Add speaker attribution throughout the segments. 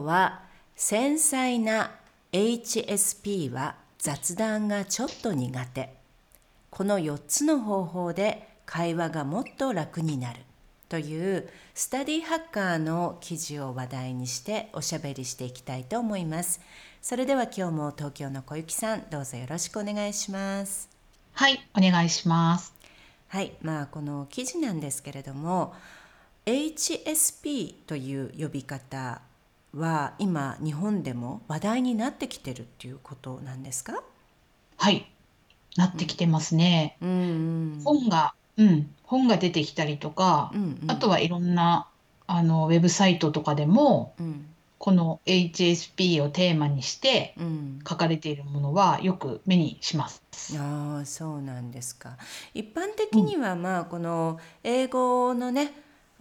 Speaker 1: 今日は繊細な HSP は雑談がちょっと苦手。この4つの方法で会話がもっと楽になる。というスタディハッカーの記事を話題にしておしゃべりしていきたいと思います。それでは今日も東京の小雪さんどうぞよろしくお願いします。
Speaker 2: はいお願いします。
Speaker 1: はいまあこの記事なんですけれども HSP という呼び方は今日本でも話題になってきてるっていうことなんですか？
Speaker 2: はい。なってきてますね、
Speaker 1: うんうん。
Speaker 2: 本がうん。本が出てきたりとか、
Speaker 1: うんうん。
Speaker 2: あとはいろんなあのウェブサイトとかでも
Speaker 1: うん。
Speaker 2: この HSP をテーマにして
Speaker 1: うん。
Speaker 2: 書かれているものはよく目にします。
Speaker 1: ああそうなんですか。一般的にはまあこの英語のね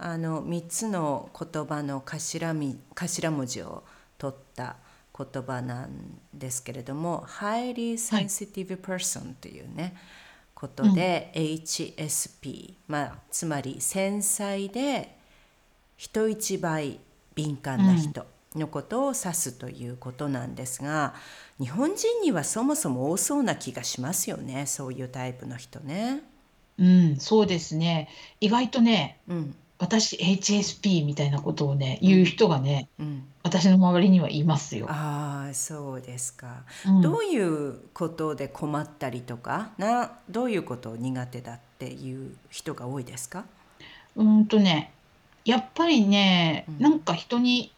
Speaker 1: あの3つの言葉の頭み頭文字を取った言葉なんですけれども highly sensitive person というね、ことで、HSP まあつまり繊細で人一倍敏感な人のことを指すということなんですが、日本人にはそもそも多そうな気がしますよねそういうタイプの人ね。
Speaker 2: うん、そうですね。意外とね、
Speaker 1: うん
Speaker 2: 私 HSP みたいなことをね、言う人がね、
Speaker 1: うん、
Speaker 2: 私の周りにはいますよ。
Speaker 1: ああそうですか、
Speaker 2: うん。
Speaker 1: どういうことで困ったりとかなどういうことを苦手だっていう人が多いですか？
Speaker 2: うーんとね、やっぱりね、
Speaker 1: うん。
Speaker 2: なんか人に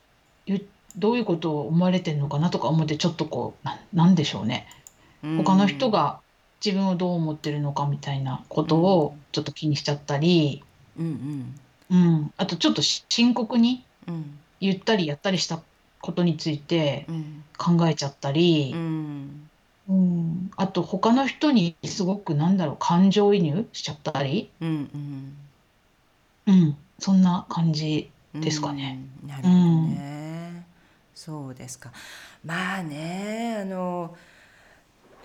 Speaker 2: どういうことを思われてるのかなとか思ってちょっとこう、ななんでしょうね。他の人、が自分をどう思ってるのかみたいなことをちょっと気にしちゃったり、
Speaker 1: うんうん
Speaker 2: うん、あとちょっとし深刻に
Speaker 1: うん。
Speaker 2: 言ったりやったりしたことについて
Speaker 1: うん。
Speaker 2: 考えちゃったり。
Speaker 1: う、ん。
Speaker 2: うん、あと他の人にすごくなんだろう感情移入しちゃったり、
Speaker 1: うん
Speaker 2: うん、そんな感じ
Speaker 1: うん
Speaker 2: ですかね。
Speaker 1: うん。なるほどね、そうですか。まあねあの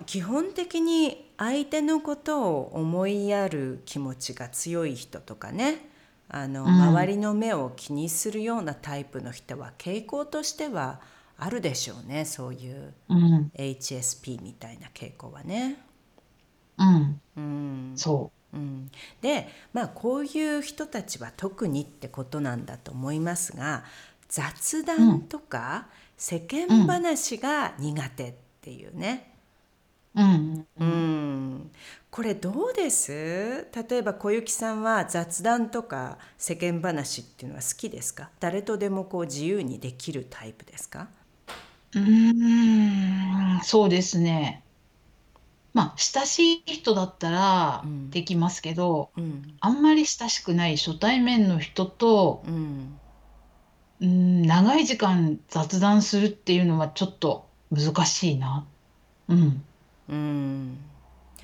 Speaker 1: 基本的に相手のことを思いやる気持ちが強い人とかねあの、
Speaker 2: うん。
Speaker 1: 周りの目を気にするようなタイプの人は傾向としてはあるでしょうねそういう
Speaker 2: うん、
Speaker 1: HSP みたいな傾向はね。
Speaker 2: うん、
Speaker 1: うん。
Speaker 2: そ
Speaker 1: う。ん、でまあこういう人たちは特にってことなんだと思いますが雑談とか世間話が苦手っていうね、
Speaker 2: う、うん、
Speaker 1: う
Speaker 2: うんん、
Speaker 1: これどうです？例えば小雪さんは雑談とか世間話っていうのは好きですか？誰とでもこう自由にできるタイプですか？
Speaker 2: うーん、そうですね。まあ親しい人だったら
Speaker 1: うん。
Speaker 2: できますけど、
Speaker 1: うん。
Speaker 2: あんまり親しくない初対面の人と、
Speaker 1: うん。
Speaker 2: うん、長い時間雑談するっていうのはちょっと難しいな。うん、
Speaker 1: うん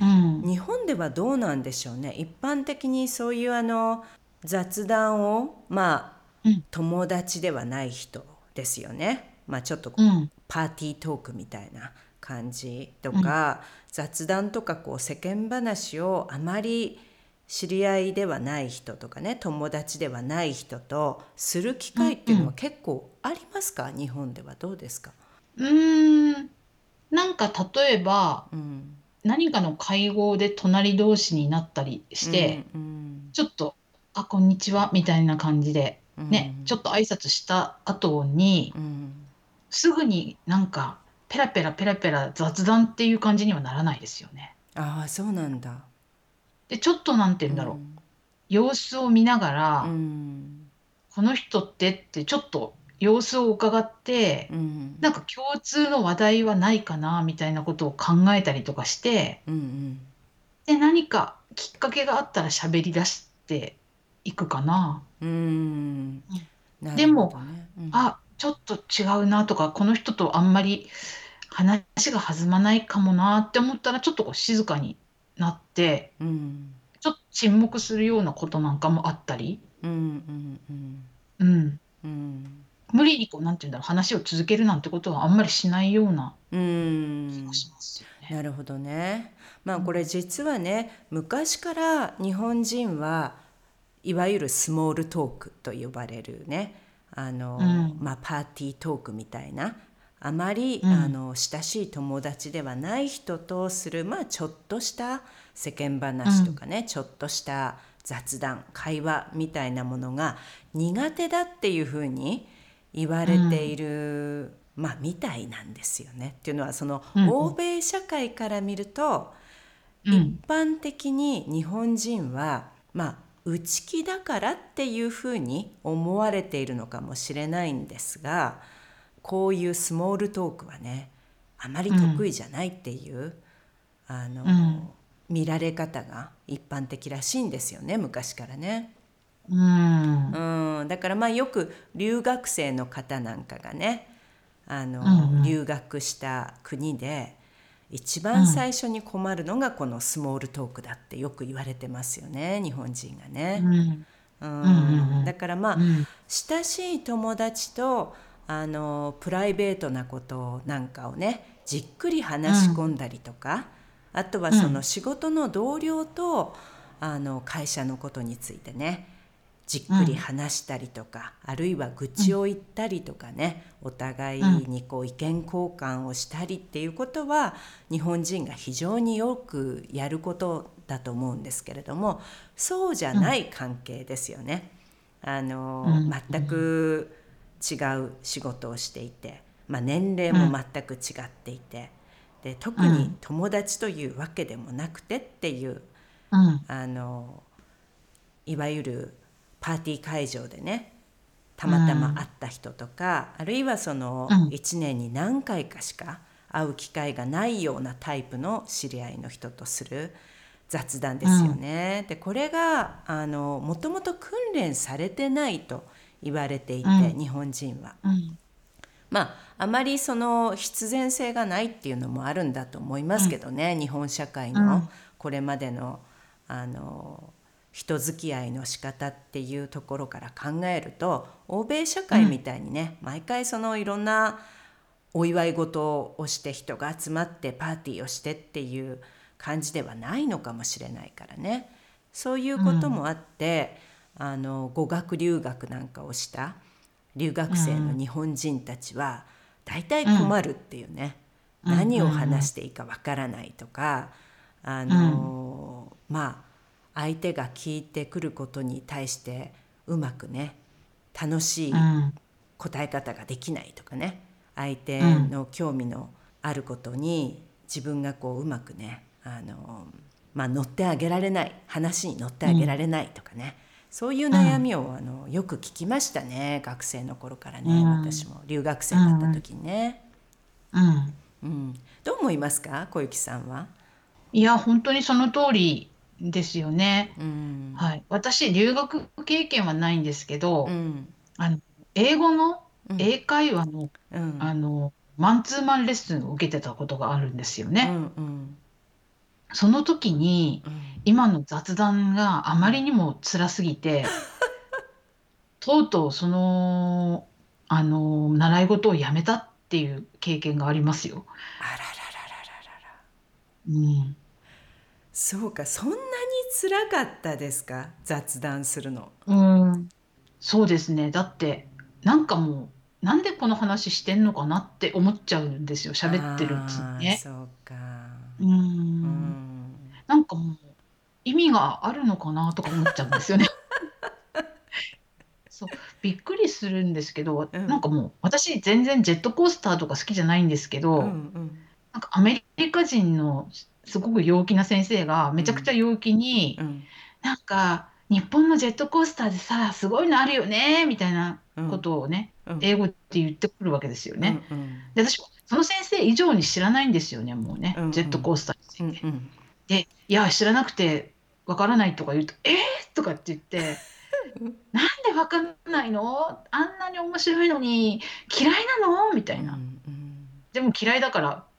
Speaker 2: うん、
Speaker 1: 日本ではどうなんでしょうね。一般的にそういうあの雑談をまあ、
Speaker 2: うん。
Speaker 1: 友達ではない人ですよね。まあちょっとこう
Speaker 2: うん、
Speaker 1: パーティートークみたいな感じとか、雑談とかこう世間話をあまり知り合いではない人とかね友達ではない人とする機会っていうのは結構ありますか、日本ではどうですか、
Speaker 2: うーん、なんか例えば
Speaker 1: うん、
Speaker 2: 何かの会合で隣同士になったりして、
Speaker 1: うん
Speaker 2: ちょっと「あこんにちは」みたいな感じで
Speaker 1: うん
Speaker 2: ね、ちょっと挨拶した後に
Speaker 1: うん。
Speaker 2: すぐになんかペラペラペラペラ雑談っていう感じにはならないですよね。
Speaker 1: ああそうなんだ。
Speaker 2: でちょっとなんて言うんだろう、様子を見ながら、
Speaker 1: うん
Speaker 2: この人って？ってちょっと様子を伺って、
Speaker 1: うん。
Speaker 2: なんか共通の話題はないかなみたいなことを考えたりとかして
Speaker 1: うんうん。
Speaker 2: で何かきっかけがあったら喋り出していくかな。
Speaker 1: うん。な
Speaker 2: でも
Speaker 1: うん。
Speaker 2: あちょっと違うなとかこの人とあんまり話が弾まないかもなって思ったらちょっとこう静かになって
Speaker 1: うん。
Speaker 2: ちょっと沈黙するようなことなんかもあったり、
Speaker 1: うんうんうん。
Speaker 2: うん、
Speaker 1: うん
Speaker 2: 無理にこうなんて言うんだろう話を続けるなんてことはあんまりしないような
Speaker 1: うん
Speaker 2: 気がしますよね。
Speaker 1: なるほどね。まあこれ実はね昔から日本人はいわゆるスモールトークと呼ばれるねあの、
Speaker 2: うん。
Speaker 1: まあ、パーティートークみたいなあまり、
Speaker 2: うん。
Speaker 1: あの親しい友達ではない人とする、まあ、ちょっとした世間話とかね、ちょっとした雑談会話みたいなものが苦手だっていうふうに言われている、まあみたいなんですよね。っていうのはその、
Speaker 2: うん
Speaker 1: 欧米社会から見ると、
Speaker 2: うん
Speaker 1: 一般的に日本人はまあ内気だからっていうふうに思われているのかもしれないんですがこういうスモールトークはねあまり得意じゃないっていう、あの
Speaker 2: うん
Speaker 1: 見られ方が一般的らしいんですよね昔からね。
Speaker 2: うん。
Speaker 1: うん、だからまあよく留学生の方なんかがねあの、
Speaker 2: うんうん。
Speaker 1: 留学した国で一番最初に困るのがこのスモールトークだってよく言われてますよね日本人が
Speaker 2: う
Speaker 1: ね。
Speaker 2: ん。
Speaker 1: うん
Speaker 2: うんうん。
Speaker 1: だからまあ、
Speaker 2: うん。
Speaker 1: 親しい友達とあのプライベートなことなんかをねじっくり話し込んだりとか、あとはその仕事の同僚とあの会社のことについてねじっくり話したりとか、あるいは愚痴を言ったりとかね、お互いにこう意見交換をしたりっていうことは日本人が非常によくやることだと思うんですけれどもそうじゃない関係ですよね。あの
Speaker 2: うん
Speaker 1: 全く違う仕事をしていて、まあ、年齢も全く違っていて、で特に友達というわけでもなくてっていう
Speaker 2: うん。
Speaker 1: あのいわゆるパーティー会場でねたまたま会った人とか、あるいはその
Speaker 2: うん。
Speaker 1: 1年に何回かしか会う機会がないようなタイプの知り合いの人とする雑談ですよね。でこれがあのもともと訓練されてないと言われていて、
Speaker 2: うん。
Speaker 1: 日本人は。
Speaker 2: うん。
Speaker 1: まああまりその必然性がないっていうのもあるんだと思いますけどね、日本社会
Speaker 2: う
Speaker 1: の
Speaker 2: ん。
Speaker 1: これまでのあの人付き合いの仕方っていうところから考えると欧米社会みたいにね、毎回そのいろんなお祝い事をして人が集まってパーティーをしてっていう感じではないのかもしれないからね。そういうこともあって、あの語学留学なんかをした留学生の日本人たちは大体困るっていうね、
Speaker 2: うん。
Speaker 1: 何を話していいかわからないとか、あのまあ相手が聞いてくることに対してうまくね楽しい
Speaker 2: うん。
Speaker 1: 答え方ができないとかね。相手の興味のあることに自分がこううまくねあの、まあ、乗ってあげられない話に乗ってあげられないとかね、そういう悩みをあのよく聞きましたね学生の頃からね、
Speaker 2: うん。
Speaker 1: 私も。留学生だった時にね。
Speaker 2: うん。
Speaker 1: うん、どう思いますか小雪さんは？
Speaker 2: いや本当にその通りですよね。
Speaker 1: うん。
Speaker 2: はい、私留学経験はないんですけど、
Speaker 1: うん。
Speaker 2: あの英語の
Speaker 1: うん。
Speaker 2: 英会話の,、
Speaker 1: うん。
Speaker 2: あのマンツーマンレッスンを受けてたことがあるんですよ
Speaker 1: う
Speaker 2: ね。
Speaker 1: んうん。
Speaker 2: その時に
Speaker 1: うん。
Speaker 2: 今の雑談があまりにも辛すぎて とうとうそのあの習い事をやめたっていう経験がありますよ。
Speaker 1: あららららららら。
Speaker 2: うん
Speaker 1: そうかそんなに辛かったですか？雑談するの。
Speaker 2: うん、そうですね。だって、なんかもう、なんでこの話してんのかなって思っちゃうんですよ。喋ってるうちにね。
Speaker 1: そうか。
Speaker 2: う。
Speaker 1: うんん。
Speaker 2: なんかもう、意味があるのかなとか思っちゃうんですよね。そう、びっくりするんですけど、
Speaker 1: うん
Speaker 2: なんかもう、私全然ジェットコースターとか好きじゃないんですけ
Speaker 1: う
Speaker 2: ど、
Speaker 1: んうん
Speaker 2: なんかアメリカ人のすごく陽気な先生がめちゃくちゃ陽気に、
Speaker 1: うん
Speaker 2: なんか、日本のジェットコースターでさ、すごいのあるよね、みたいな
Speaker 1: うん
Speaker 2: ことをね、
Speaker 1: うん
Speaker 2: 英語で言ってくるわけですよね。
Speaker 1: うん
Speaker 2: で、私もその先生以上に知らないんですよね、もうね
Speaker 1: うんうん、
Speaker 2: ジェットコースターにつ
Speaker 1: うん
Speaker 2: いて。
Speaker 1: うん
Speaker 2: で「いや知らなくてわからない」とか言うと「えー!」とかって言って「なんでわかんないの？あんなに面白いのに嫌いなの?」みたいな。
Speaker 1: うん
Speaker 2: でも嫌いだからき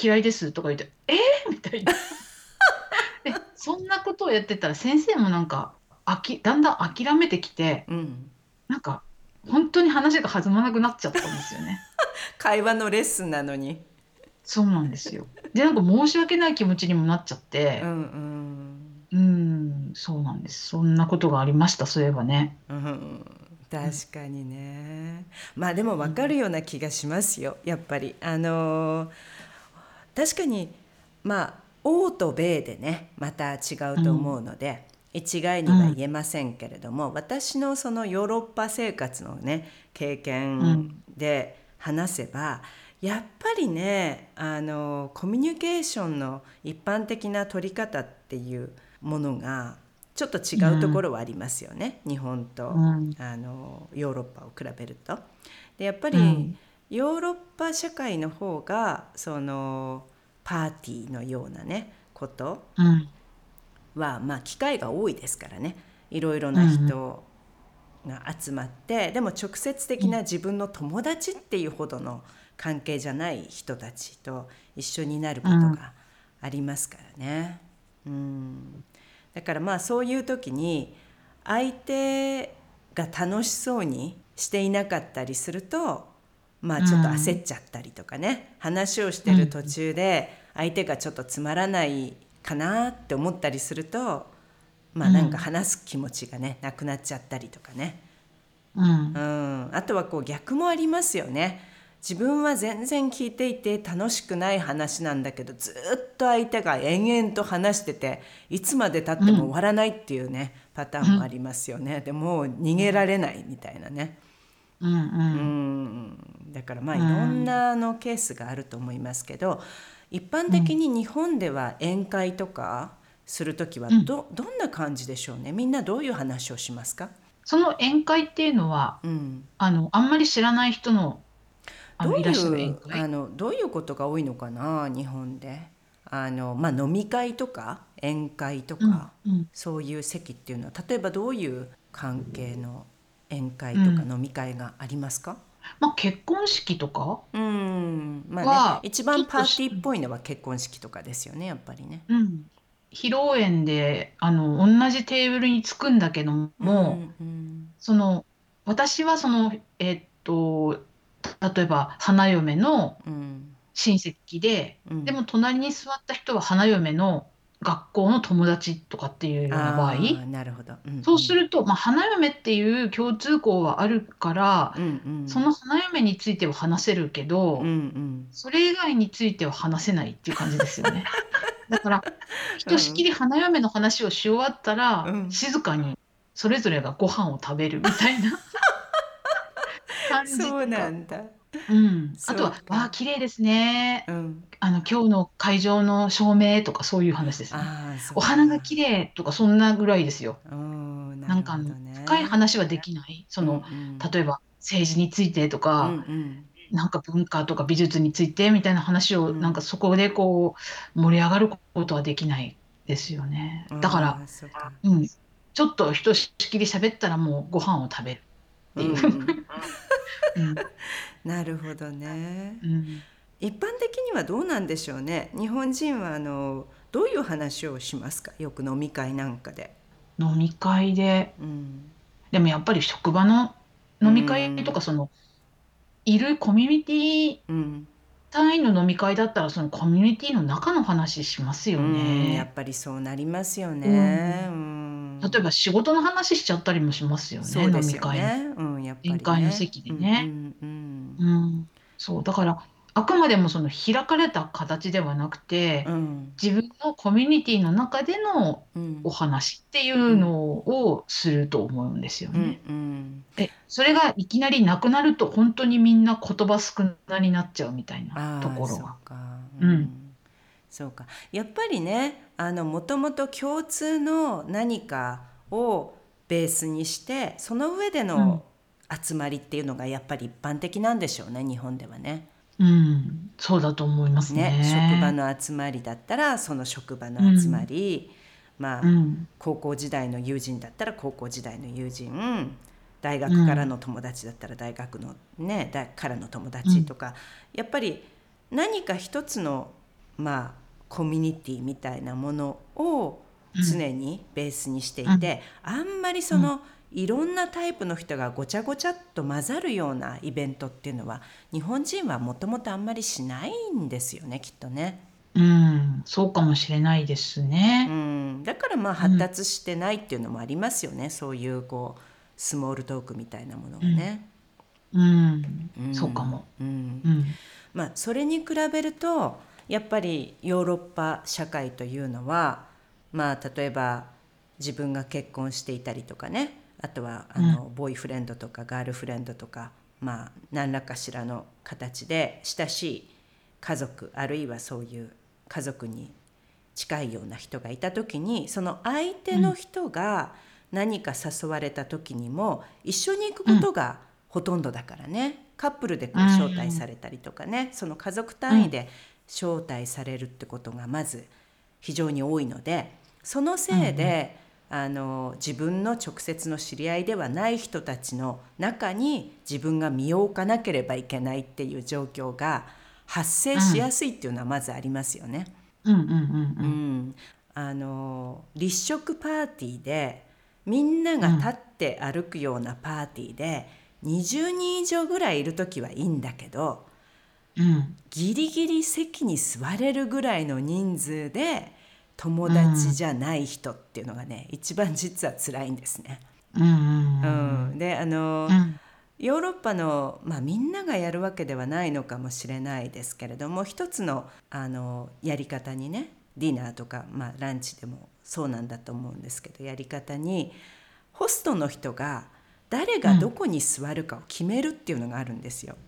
Speaker 2: 嫌いですとか言って「えー!」みたいな。でそんなことをやってたら先生もなんかあきだんだん諦めてきて
Speaker 1: うん。うん
Speaker 2: なんか本当に話が弾まなくなっちゃったんですよね。
Speaker 1: 会話のレッスンなのに。
Speaker 2: そうなんですよ。でなんか申し訳ない気持ちにもなっちゃって。
Speaker 1: うんうん。
Speaker 2: うんそうなんです。そんなことがありましたそういえばね。
Speaker 1: うん確かにね。まあでも分かるような気がしますよやっぱり。あのー確かにまあ欧と米でねまた違うと思うので、一概には言えませんけれども、私のそのヨーロッパ生活のね経験で話せば、やっぱりねあのコミュニケーションの一般的な取り方っていうものがちょっと違うところはありますよね、日本と、
Speaker 2: うん。
Speaker 1: あのヨーロッパを比べると。でやっぱり、
Speaker 2: うん
Speaker 1: ヨーロッパ社会の方がそのパーティーのようなねこと
Speaker 2: うん。
Speaker 1: はまあ機会が多いですからね。いろいろな人が集まって、でも直接的な自分の友達っていうほどの関係じゃない人たちと一緒になることがありますからね。うん、だからまあそういう時に相手が楽しそうにしていなかったりするとまあちょっと焦っちゃったりとかね、話をしてる途中で相手がちょっとつまらないかなって思ったりするとまあなんか話す気持ちがねなくなっちゃったりとかね、
Speaker 2: うん
Speaker 1: うん、あとはこう逆もありますよね。自分は全然聞いていて楽しくない話なんだけどずっと相手が延々と話してていつまでたっても終わらないっていうね、パターンもありますよね。でもう逃げられないみたいなね。
Speaker 2: うんうん。
Speaker 1: うん、だからまあいろんなあのケースがあると思いますけど、一般的に日本では宴会とかする時はど,、どんな感じでしょうね？みんなどういう話をしますか、
Speaker 2: その宴会っていうのは
Speaker 1: うん、
Speaker 2: あのあんまり知らない人のあ
Speaker 1: どういう
Speaker 2: 会？
Speaker 1: あのどういうことが多いのかな？日本で。あの、まあ、飲み会とか宴会とか、
Speaker 2: うんうん。
Speaker 1: そういう席っていうのは例えばどういう関係の宴会とか飲み会がありますか、
Speaker 2: まあ、結婚式とか、
Speaker 1: うん。まあ
Speaker 2: は
Speaker 1: ね、一番パーティーっぽいのは結婚式とかですよねやっぱりね。
Speaker 2: うん、披露宴であの同じテーブルに着くんだけども、
Speaker 1: うんうん。
Speaker 2: その私はそのえっと例えば花嫁の
Speaker 1: うん。
Speaker 2: 親戚で、
Speaker 1: うん。
Speaker 2: でも隣に座った人は花嫁の学校の友達とかっていうような場合、
Speaker 1: なるほど、んん。
Speaker 2: そうすると、まあ、花嫁っていう共通項はあるから、
Speaker 1: うんうん。
Speaker 2: その花嫁については話せるけど、
Speaker 1: うんうん。
Speaker 2: それ以外については話せないっていう感じですよね。だから、ひとしきり花嫁の話をし終わったら、
Speaker 1: うん。
Speaker 2: 静かにそれぞれがご飯を食べるみたいな 感じ
Speaker 1: そうなんだ。
Speaker 2: うん、あとは
Speaker 1: そう。か「
Speaker 2: わあ綺麗ですね。
Speaker 1: うん、
Speaker 2: あの今日の会場の照明」とかそういう話ですね。
Speaker 1: ああ、そう。
Speaker 2: お花が綺麗とかそんなぐらいですよ。
Speaker 1: うん、
Speaker 2: なんか深い話はできない。その、
Speaker 1: うん
Speaker 2: 例えば政治についてと
Speaker 1: う
Speaker 2: か、
Speaker 1: んうん。
Speaker 2: なんか文化とか美術についてみたいな話を、
Speaker 1: うん。
Speaker 2: なんかそこでこう盛り上がることはできないですよね。だから、
Speaker 1: あーそうか。
Speaker 2: うん、ちょっとひとしきり喋ったらもうご飯を食べる。っていう。
Speaker 1: うんうん
Speaker 2: うん
Speaker 1: なるほどね。
Speaker 2: うん
Speaker 1: 一般的にはどうなんでしょうね。日本人はあのどういう話をしますか？よく飲み会なんかで。
Speaker 2: 飲み会で
Speaker 1: うん。
Speaker 2: でもやっぱり職場の飲み会とかその、いるコミュニティ
Speaker 1: うん。
Speaker 2: 単位の飲み会だったらそのコミュニティの中の話しますよ
Speaker 1: うんや
Speaker 2: ね。
Speaker 1: っぱりそうなりますよね。うん。
Speaker 2: 例えば仕事の話しちゃったりもしますよね、
Speaker 1: そうです
Speaker 2: 飲み会。
Speaker 1: よね。うん、やっぱり、ね。
Speaker 2: 宴会の席でね
Speaker 1: うんうん
Speaker 2: うん、そうだからあくまでもその開かれた形ではなくて、
Speaker 1: うん。うん
Speaker 2: 自分のコミュニティの中での
Speaker 1: うん
Speaker 2: お話っていうのをすると思うんですよ
Speaker 1: うん
Speaker 2: ね。
Speaker 1: うん。
Speaker 2: でそれがいきなりなくなると本当にみんな言葉少なになっちゃうみたい
Speaker 1: ああ
Speaker 2: なところ
Speaker 1: そう
Speaker 2: が。
Speaker 1: か。
Speaker 2: うん
Speaker 1: そうか。やっぱりね、あのもともと共通の何かをベースにして、その上での集まりっていうのがやっぱり一般的なんでしょうね、日本ではね。
Speaker 2: うん、そうだと思いますね。
Speaker 1: ね職場の集まりだったらその職場の集まり、まあ、
Speaker 2: うん。
Speaker 1: 高校時代の友人だったら高校時代の友人。大学からの友達だったら大学のねだからの友達とか、やっぱり何か一つのまあコミュニティみたいなものを常にベースにしていて、あんまりその、いろんなタイプの人がごちゃごちゃっと混ざるようなイベントっていうのは日本人はもともとあんまりしないんですよねきっとね。
Speaker 2: うん、そうかもしれないです
Speaker 1: う
Speaker 2: ね。
Speaker 1: ん、だからまあ発達してないっていうのもありますよね、そういうこうスモールトークみたいなものがね。
Speaker 2: うん、
Speaker 1: うん。
Speaker 2: そうかも。
Speaker 1: うん。
Speaker 2: うん、
Speaker 1: まあ、それに比べるとやっぱりヨーロッパ社会というのは、まあ、例えば自分が結婚していたりとかねあとはあの、ボーイフレンドとかガールフレンドとか、まあ、何らかしらの形で親しい家族あるいはそういう家族に近いような人がいた時にその相手の人が何か誘われた時にも一緒に行くことがほとんどだからね。カップルでこう
Speaker 2: うん
Speaker 1: 招待されたりとかねその家族単位で招待されるってことがまず非常に多いのでそのせいで、あの自分の直接の知り合いではない人たちの中に自分が身を置かなければいけないっていう状況が発生しやすいっていうのはまずありますよね。
Speaker 2: うん、うん、うん、
Speaker 1: う
Speaker 2: うん。
Speaker 1: ん、あの立食パーティーでみんなが立って歩くようなパーティーで20人以上ぐらいいる時はいいんだけど
Speaker 2: うん、
Speaker 1: ギリギリ席に座れるぐらいの人数で友達じゃない人っていうのがね、一番実は辛いんですね。
Speaker 2: うん、うん、
Speaker 1: うん、であの、
Speaker 2: うん、
Speaker 1: ヨーロッパの、まあ、みんながやるわけではないのかもしれないですけれども一つのあのやり方にねディナーとか、まあ、ランチでもそうなんだと思うんですけどやり方にホストの人が誰がどこに座るかを決めるっていうのがあるんですよ。
Speaker 2: うん、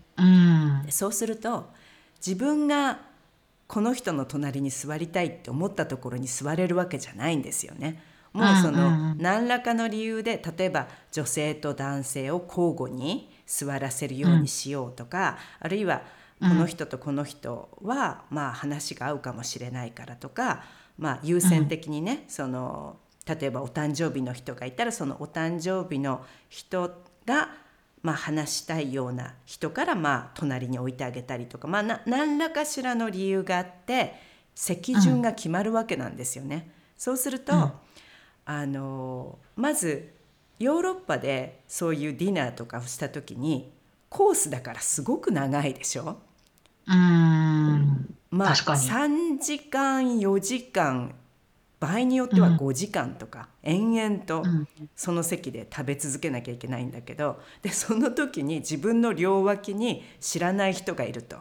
Speaker 1: でそうすると自分がこの人の隣に座りたいって思ったところに座れるわけじゃないんですよね。もうそ
Speaker 2: うんうんうん。
Speaker 1: の何らかの理由で例えば女性と男性を交互に座らせるようにしようとか、あるいはこの人とこの人はまあ話が合うかもしれないからとか、まあ、優先的にね、その例えばお誕生日の人がいたらそのお誕生日の人がまあ、話したいような人からまあ隣に置いてあげたりとか、まあ、な何らかしらの理由があって席順が決まるわけなんですよね。そうすると、
Speaker 2: うん。
Speaker 1: あのまずヨーロッパでそういうディナーとかをした時にコースだからすごく長いでしょ？
Speaker 2: うん、
Speaker 1: まあ
Speaker 2: 確かに。
Speaker 1: 3時間4時間場合によっては5時間とか、延々と
Speaker 2: うん、
Speaker 1: その席で食べ続けなきゃいけないんだけどでその時に自分の両脇に知らない人がいると。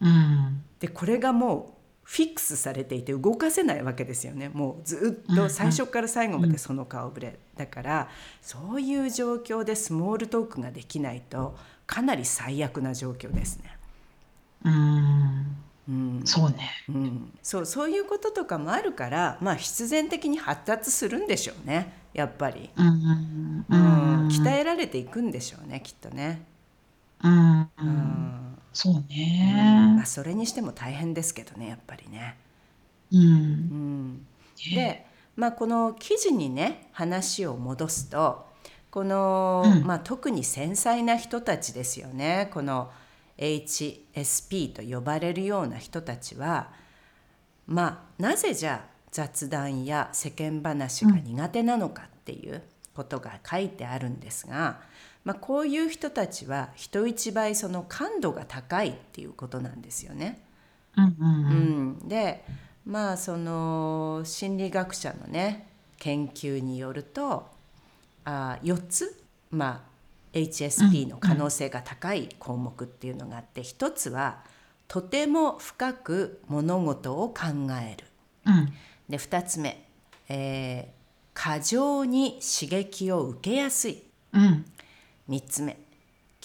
Speaker 2: うん、
Speaker 1: でこれがもうフィックスされていて動かせないわけですよね。もうずっと最初から最後までその顔ぶれ。だからそういう状況でスモールトークができないとかなり最悪な状況ですね。
Speaker 2: うん、
Speaker 1: うん。
Speaker 2: そうね。
Speaker 1: うん、そうそういうこととかもあるから、まあ、必然的に発達するんでしょうね。やっぱり、
Speaker 2: うん、うん、
Speaker 1: 鍛えられていくんでしょうねきっとね。
Speaker 2: うん、そう
Speaker 1: ま
Speaker 2: ね
Speaker 1: あ、。それにしても大変ですけどねやっぱりね。
Speaker 2: うん、
Speaker 1: うん、で、まあ、この記事にね話を戻すとこの、
Speaker 2: うん。
Speaker 1: まあ、特に繊細な人たちですよね。この HSP と呼ばれるような人たちはまあなぜじゃあ雑談や世間話が苦手なのかっていうことが書いてあるんですが、まあ、こういう人たちは人一倍その感度が高いっていうことなんですよね。
Speaker 2: うん、う、
Speaker 1: うんん、でまあその心理学者のね研究によるとあ4つ、まあ、HSP の可能性が高い項目っていうのがあって、一つはとても深く物事を考える。
Speaker 2: うん、
Speaker 1: で2つ目、えー過剰に刺激を受けやすい。
Speaker 2: うん、
Speaker 1: 3つ目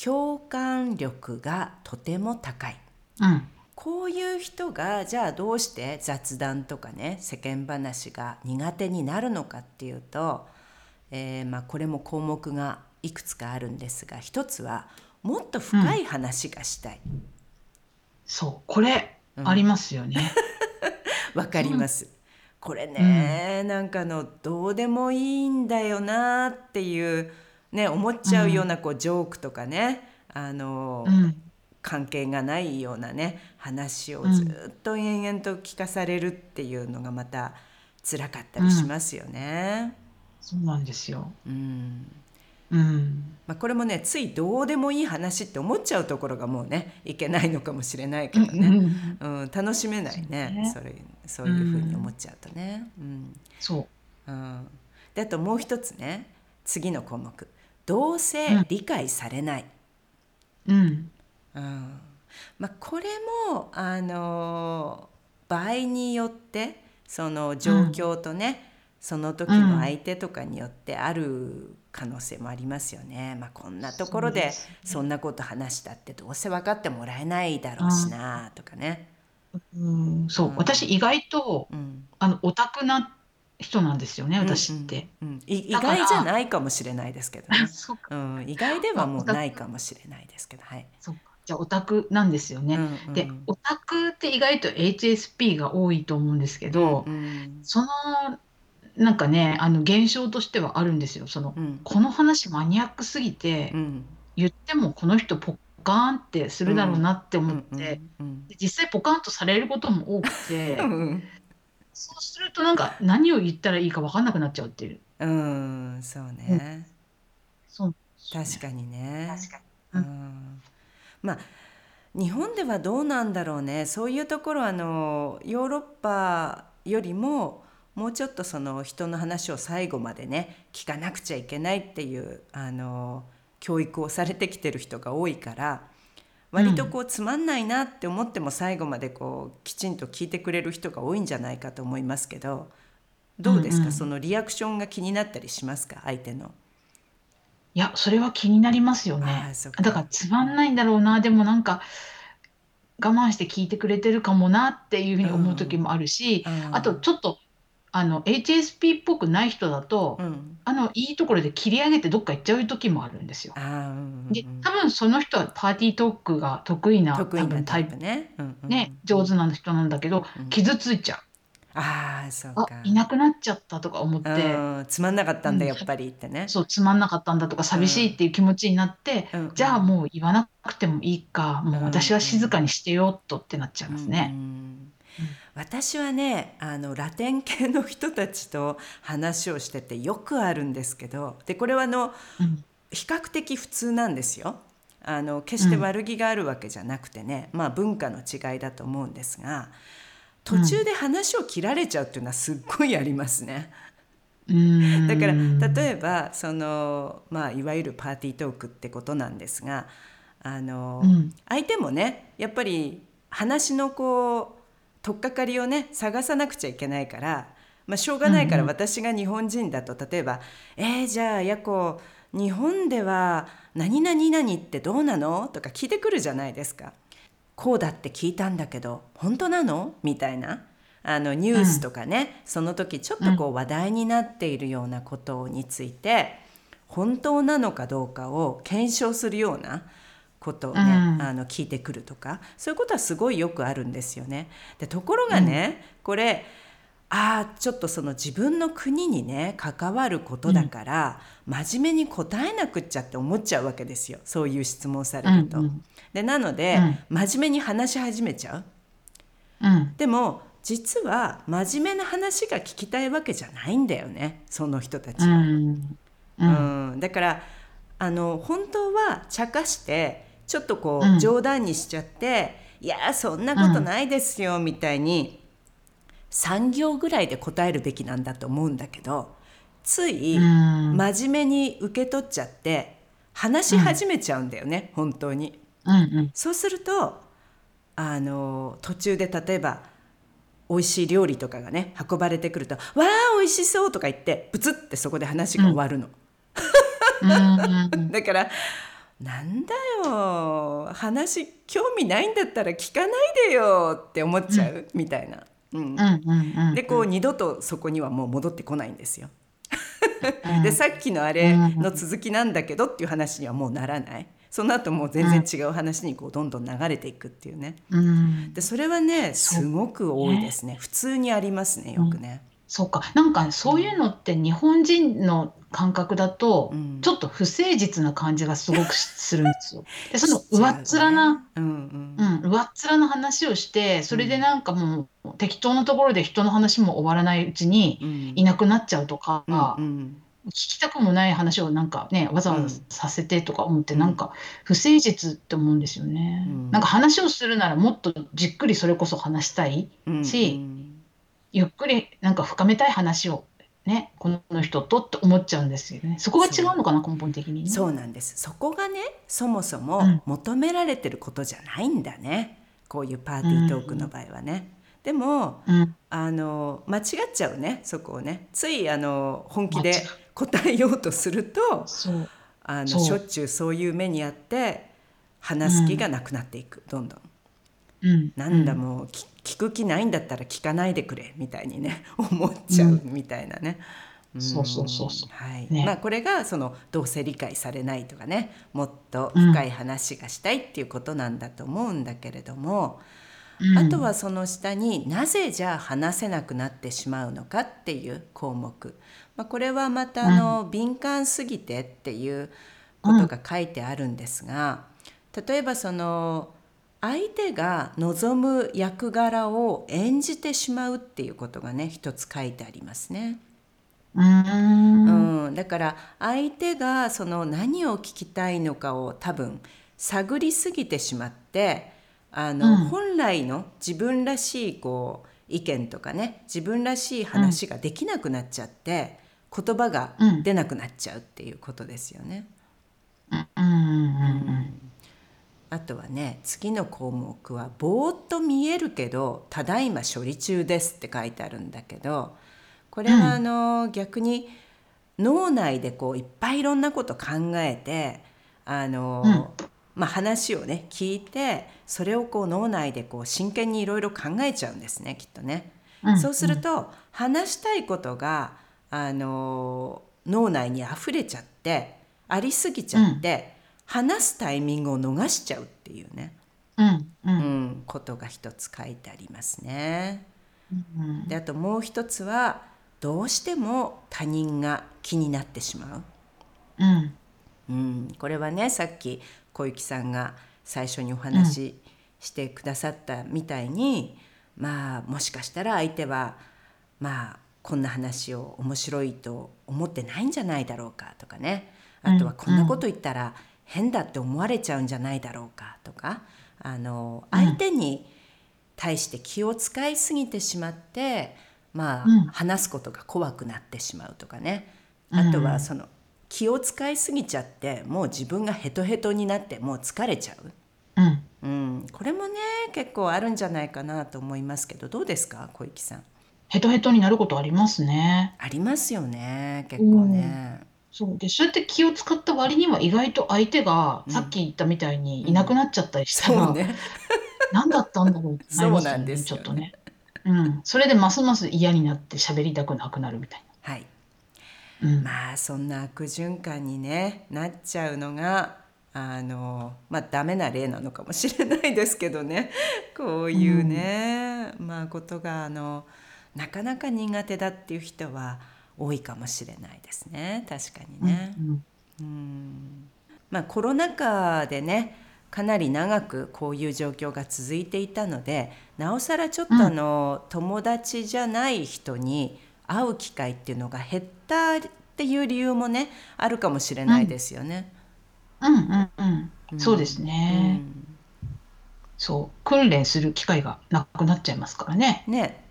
Speaker 1: 共感力がとても高い。
Speaker 2: うん、
Speaker 1: こういう人がじゃあどうして雑談とかね世間話が苦手になるのかっていうと、えーまあ、これも項目がいくつかあるんですが一つはもっと深い話がしたい、
Speaker 2: そうこれ
Speaker 1: うん
Speaker 2: ありますよね。
Speaker 1: わかります。これね、なんかあのどうでもいいんだよなっていうね思っちゃうようなこうジョークとかねあの、
Speaker 2: うん
Speaker 1: 関係がないようなね話をずっと延々と聞かされるっていうのがまた辛かったりしますよね。
Speaker 2: そうなんですよ。
Speaker 1: うん。
Speaker 2: うん。
Speaker 1: まあ、これもねついどうでもいい話って思っちゃうところがもうねいけないのかもしれないけどね、うん、楽しめないね。
Speaker 2: そ
Speaker 1: それそういうふうに思っちゃうとね。うん。
Speaker 2: そう。
Speaker 1: うん、であともう一つね次の項目「どうせ理解されない」
Speaker 2: うん。
Speaker 1: うん。まあ、これもあの場合によってその状況とね、その時の相手とかによってある可能性もありますよね。まあ、こんなところで
Speaker 2: そ
Speaker 1: んなこと話したってどうせ分かってもらえないだろうしなとかね。
Speaker 2: うん。そう。
Speaker 1: うん。
Speaker 2: 私意外と
Speaker 1: うん、
Speaker 2: あのオタクな人なんですよね私って。
Speaker 1: うんうんい意
Speaker 2: だから
Speaker 1: 外じゃないかもしれないですけどね。
Speaker 2: そう
Speaker 1: ん、意外ではもうないかもしれないですけど、はい。
Speaker 2: そうか。じゃあオタクなんですよね。
Speaker 1: うんうん。
Speaker 2: でオタクって意外と HSP が多いと思うんですけど、
Speaker 1: うん。
Speaker 2: そのなんかねあの現象としてはあるんですよ。その
Speaker 1: うん
Speaker 2: この話マニアックすぎて、
Speaker 1: うん
Speaker 2: 言ってもこの人ポッカーンってするだろうなって思って、実際ポカンとされることも多くて
Speaker 1: う、ん
Speaker 2: そうするとなんか何を言ったらいいか分かんなくなっちゃうっていう。
Speaker 1: うん、そうね。
Speaker 2: そう
Speaker 1: 確かにね。
Speaker 2: 確か
Speaker 1: う
Speaker 2: に
Speaker 1: ん、まあ日本ではどうなんだろうね。そういうところあのヨーロッパよりももうちょっとその人の話を最後までね聞かなくちゃいけないっていうあの教育をされてきてる人が多いから。割とこうつまんないなって思っても最後までこうきちんと聞いてくれる人が多いんじゃないかと思いますけどどうですか、
Speaker 2: うんうん。
Speaker 1: そのリアクションが気になったりしますか？相手の。
Speaker 2: いやそれは気になりますよ
Speaker 1: あ
Speaker 2: ねだからつまんないんだろうな。でもなんか我慢して聞いてくれてるかもなっていうふうに思う時もあるし、
Speaker 1: うん。
Speaker 2: あとちょっとあの HSP っぽくない人だと、
Speaker 1: うん、
Speaker 2: あのいいところで切り上げてどっか行っちゃう時もあるんですよ。
Speaker 1: うんうん
Speaker 2: で多分その人はパーティートークが得意な多分タイプ
Speaker 1: ね。うんうん
Speaker 2: ね、上手な人なんだけど、
Speaker 1: うん
Speaker 2: 傷ついちゃう。
Speaker 1: ああそう
Speaker 2: あ
Speaker 1: か。
Speaker 2: いなくなっちゃったとか思って、
Speaker 1: うんつまんなかったんだ
Speaker 2: うん
Speaker 1: やっぱりってね。
Speaker 2: そうつまんなかったんだとか寂しいっていう気持ちになって、
Speaker 1: うん
Speaker 2: じゃあもう言わなくてもいいかもう私は静かにしてよっとってなっちゃいます
Speaker 1: うん
Speaker 2: ね。
Speaker 1: うん私はねあのラテン系の人たちと話をしててよくあるんですけどでこれはあの
Speaker 2: うん。
Speaker 1: 比較的普通なんですよ。あの決して悪気があるわけじゃなくてね、まあ文化の違いだと思うんですが途中で話を切られちゃうっていうのはすっごいありますね。
Speaker 2: うん。
Speaker 1: だから例えばその、まあ、いわゆるパーティートークってことなんですがあの、
Speaker 2: うん。
Speaker 1: 相手もねやっぱり話のこう取っかかりをね探さなくちゃいけないから、まあ、しょうがないから
Speaker 2: うんうん。
Speaker 1: 私が日本人だと例えば「えー、じゃあやこ日本では何々々ってどうなの?」とか聞いてくるじゃないですか。こうだって聞いたんだけど本当なの？みたいな。あのニュースとかね、その時ちょっとこう話題になっているようなことについて、本当なのかどうかを検証するようなことをね、
Speaker 2: うん。
Speaker 1: あの聞いてくるとかそういうことはすごいよくあるんですよね。でところがね、これああちょっとその自分の国にね関わることだから、真面目に答えなくっちゃって思っちゃうわけですよ。そういう質問されると。
Speaker 2: うんうん。
Speaker 1: でなので、真面目に話し始めちゃう。
Speaker 2: うん。
Speaker 1: でも実は真面目な話が聞きたいわけじゃないんだよねその人たち
Speaker 2: う
Speaker 1: は。
Speaker 2: ん。うん。
Speaker 1: うん。だからあの本当は茶化してちょっとこ
Speaker 2: うん。
Speaker 1: う冗談にしちゃって「いやそんなことないですよ」みたいに3行ぐらいで答えるべきなんだと思うんだけどつい
Speaker 2: うん。
Speaker 1: 真面目に受け取っちゃって話し始めちゃうんだよね、本当に。
Speaker 2: うんうん。
Speaker 1: そうするとあの途中で例えば美味しい料理とかがね運ばれてくると「わあ美味しそう」とか言ってブツってそこで話が終わるの。
Speaker 2: うん。
Speaker 1: だからなんだよ話興味ないんだったら聞かないでよって思っちゃう、みたいな。うん
Speaker 2: うんうんうん
Speaker 1: でこう二度とそこにはもう戻ってこないんですよ。
Speaker 2: うん
Speaker 1: でさっきのあれの続きなんだけどっていう話にはもうならない。その後もう全然違う話にこうどんどん流れていくっていうね。
Speaker 2: うん
Speaker 1: でそれはねすごく多いですね普通にありますねよくね。
Speaker 2: そうか。なんかそういうのって日本人の感覚だと、
Speaker 1: うん
Speaker 2: ちょっと不誠実な感じがすごくするんですよ。で、その上っ面な、
Speaker 1: うんうん
Speaker 2: うん、上っ面な話をして、それでなんかもう適当なところで人の話も終わらないうちに
Speaker 1: うん
Speaker 2: いなくなっちゃうとか、
Speaker 1: うんうん
Speaker 2: 聞きたくもない話をなんかね、わざわざさせてとか思って、
Speaker 1: うん
Speaker 2: なんか不誠実って思うんですよね。
Speaker 1: うん
Speaker 2: なんか話をするならもっとじっくりそれこそ話したい。
Speaker 1: うん
Speaker 2: し
Speaker 1: うん
Speaker 2: ゆっくりなんか深めたい話をね、この人とって思っちゃうんですよね。そこが違うのかな、根本的にね。
Speaker 1: そうなんですそこがねそもそも
Speaker 2: うん
Speaker 1: 求められてることじゃないんだね、こういうパーティートークの場合はね。でも
Speaker 2: うん。
Speaker 1: あの間違っちゃうねそこをねついあの本気で答えようとすると。あのしょっちゅうそういう目にあって話す気がなくなっていく、どんどん。
Speaker 2: うん。
Speaker 1: なんだ
Speaker 2: う
Speaker 1: もうき聞く気ないんだったら聞かないでくれみたいにね 思っちゃうみたいなね。ん。
Speaker 2: そうそうそうそう。
Speaker 1: はい。
Speaker 2: ね。
Speaker 1: まあこれがそのどうせ理解されないとかねもっと深い話がしたいっていうことなんだと思うんだけれども、
Speaker 2: うん。
Speaker 1: あとはその下になぜじゃあ話せなくなってしまうのかっていう項目、まあ、これはまたあの、敏感すぎてっていうことが書いてあるんですが例えばその相手が望む役柄を演じてしまうっていうことがね一つ書いてありますね。
Speaker 2: うーん。
Speaker 1: うん、だから相手がその何を聞きたいのかを多分探りすぎてしまってあの、
Speaker 2: うん
Speaker 1: 本来の自分らしいこう意見とかね自分らしい話ができなくなっちゃって、言葉が
Speaker 2: うん
Speaker 1: 出なくなっちゃうっていうことですよね。
Speaker 2: うん。うん。うん。
Speaker 1: あとはね次の項目は「ぼーっと見えるけどただいま処理中です」って書いてあるんだけどこれはあの、逆に脳内でこういっぱいいろんなこと考えてあの、まあ、話をね聞いてそれをこう脳内でこう真剣にいろいろ考えちゃうんですねきっとね。
Speaker 2: うん
Speaker 1: そうすると話したいことがあの脳内に溢れちゃってありすぎちゃって、話すタイミングを逃しちゃうっていうね、
Speaker 2: うん。う。
Speaker 1: うんん、ことが一つ書いてありますね。
Speaker 2: うん。
Speaker 1: であともう一つはどうしても他人が気になってしまう。
Speaker 2: うん。
Speaker 1: うん、これはねさっき小雪さんが最初にお話ししてくださったみたいに、まあもしかしたら相手はまあこんな話を面白いと思ってないんじゃないだろうかとかねあとはこんなこと言ったら変だって思われちゃうんじゃないだろうかとかあの相手に対して気を使いすぎてしまって、まあ、
Speaker 2: うん。
Speaker 1: 話すことが怖くなってしまうとかね。
Speaker 2: うん。
Speaker 1: あとはその気を使いすぎちゃってもう自分がヘトヘトになってもう疲れちゃう、
Speaker 2: うん。
Speaker 1: うん、これもね結構あるんじゃないかなと思いますけどどうですか小雪さん？
Speaker 2: ヘトヘトになることありますね。
Speaker 1: ありますよね結構ね。
Speaker 2: そうで、そうやって気を使った割には意外と相手が
Speaker 1: うん
Speaker 2: さっき言ったみたいにいなくなっちゃったりしたら、
Speaker 1: そうね
Speaker 2: 何だったんだろうってなりますよね、
Speaker 1: そうなんですよね
Speaker 2: ちょっとね。うん。それでますます嫌になって喋りたくなくなるみたい
Speaker 1: はい
Speaker 2: な。うん。
Speaker 1: まあそんな悪循環に、ね、なっちゃうのがあのまあダメな例なのかもしれないですけどね こういうね、まあことがあのなかなか苦手だっていう人は多いかもしれないですね確かにね。
Speaker 2: うん
Speaker 1: うんまあ、コロナ禍でねかなり長くこういう状況が続いていたのでなおさらちょっとあの、友達じゃない人に会う機会っていうのが減ったっていう理由もねあるかもしれないですよね。
Speaker 2: うんうんうん。
Speaker 1: うん
Speaker 2: そうですね。そう。訓練する機会がなくなっちゃいますからね。
Speaker 1: うんね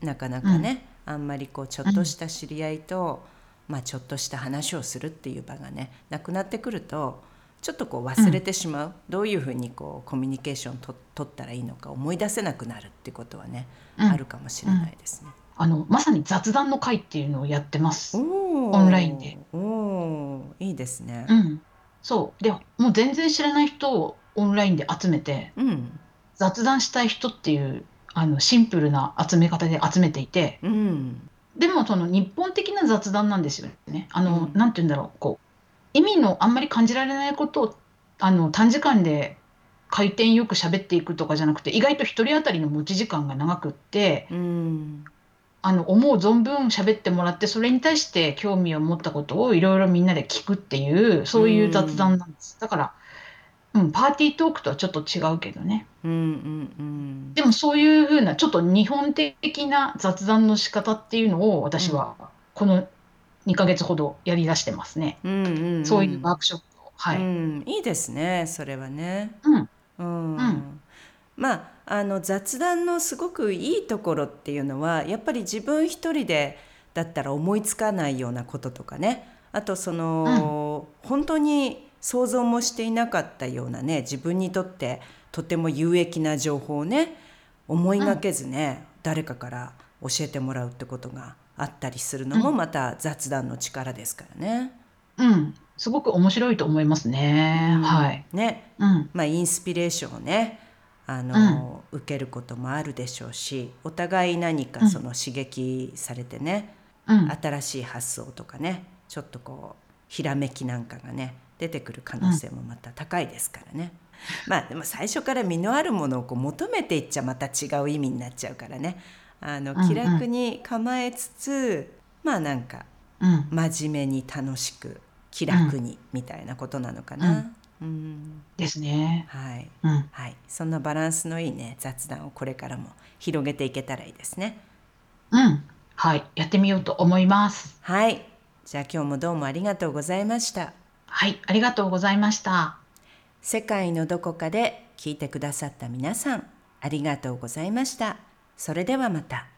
Speaker 1: なかなかね、あんまりこうちょっとした知り合いと、まあ、ちょっとした話をするっていう場がねなくなってくるとちょっとこう忘れてしまう、どういうふうにこうコミュニケーションと取ったらいいのか思い出せなくなるってことはね、
Speaker 2: うん
Speaker 1: あるかもしれないですね。
Speaker 2: あの、まさに雑談の会っていうのをやってます。
Speaker 1: オ
Speaker 2: オンラインで。
Speaker 1: おいいですね
Speaker 2: う。ん。そう。で、もう全然知らない人をオンラインで集めて、
Speaker 1: うん、
Speaker 2: 雑談したい人っていう、あの、シンプルな集め方で集めていて、
Speaker 1: うん、
Speaker 2: でもその日本的な雑談なんですよね。あの、
Speaker 1: うん。
Speaker 2: なんて言うんだろう、こう、意味のあんまり感じられないことをあの短時間で回転よく喋っていくとかじゃなくて意外と一人当たりの持ち時間が長くって
Speaker 1: うん。
Speaker 2: あの思う存分喋ってもらってそれに対して興味を持ったことをいろいろみんなで聞くっていうそういう雑談なんです。だから、うん、パーティートークとはちょっと違うけどね。
Speaker 1: うんうんうん
Speaker 2: でもそういうふうなちょっと日本的な雑談の仕方っていうのを私はこの2ヶ月ほどやりだしてますね。
Speaker 1: うんうんうん
Speaker 2: そういうワークショップを。はい。
Speaker 1: うん、いいですねそれはね。
Speaker 2: うん。
Speaker 1: うん
Speaker 2: うん
Speaker 1: まああの雑談のすごくいいところっていうのはやっぱり自分一人でだったら思いつかないようなこととかねあとその、本当に想像もしていなかったようなね自分にとってとても有益な情報をね思いがけずね、誰かから教えてもらうってことがあったりするのも
Speaker 2: うん
Speaker 1: また雑談の力ですからね。
Speaker 2: うん。すごく面白いと思いますね。はい。
Speaker 1: ね
Speaker 2: うん。
Speaker 1: まあ、インスピレーションをねあの、受けることもあるでしょうしお互い何かその刺激されてね、
Speaker 2: うん。
Speaker 1: 新しい発想とかねちょっとこうひらめきなんかがね出てくる可能性もまた高いですからね。まあでも最初から身のあるものをこう求めていっちゃまた違う意味になっちゃうからねあの
Speaker 2: うんうん
Speaker 1: 気楽に構えつつ、まあなんか
Speaker 2: うん。
Speaker 1: 真面目に楽しく気楽にみたいなことなのかな。うん
Speaker 2: ですね。
Speaker 1: はい
Speaker 2: うん。
Speaker 1: はい、そんなバランスのいいね雑談をこれからも広げていけたらいいですね。
Speaker 2: うん。はい。やってみようと思います。
Speaker 1: はい、じゃあ今日もどうもありがとうございました。
Speaker 2: はい。ありがとうございました。
Speaker 1: 世界のどこかで聞いてくださった皆さん、ありがとうございました。それではまた。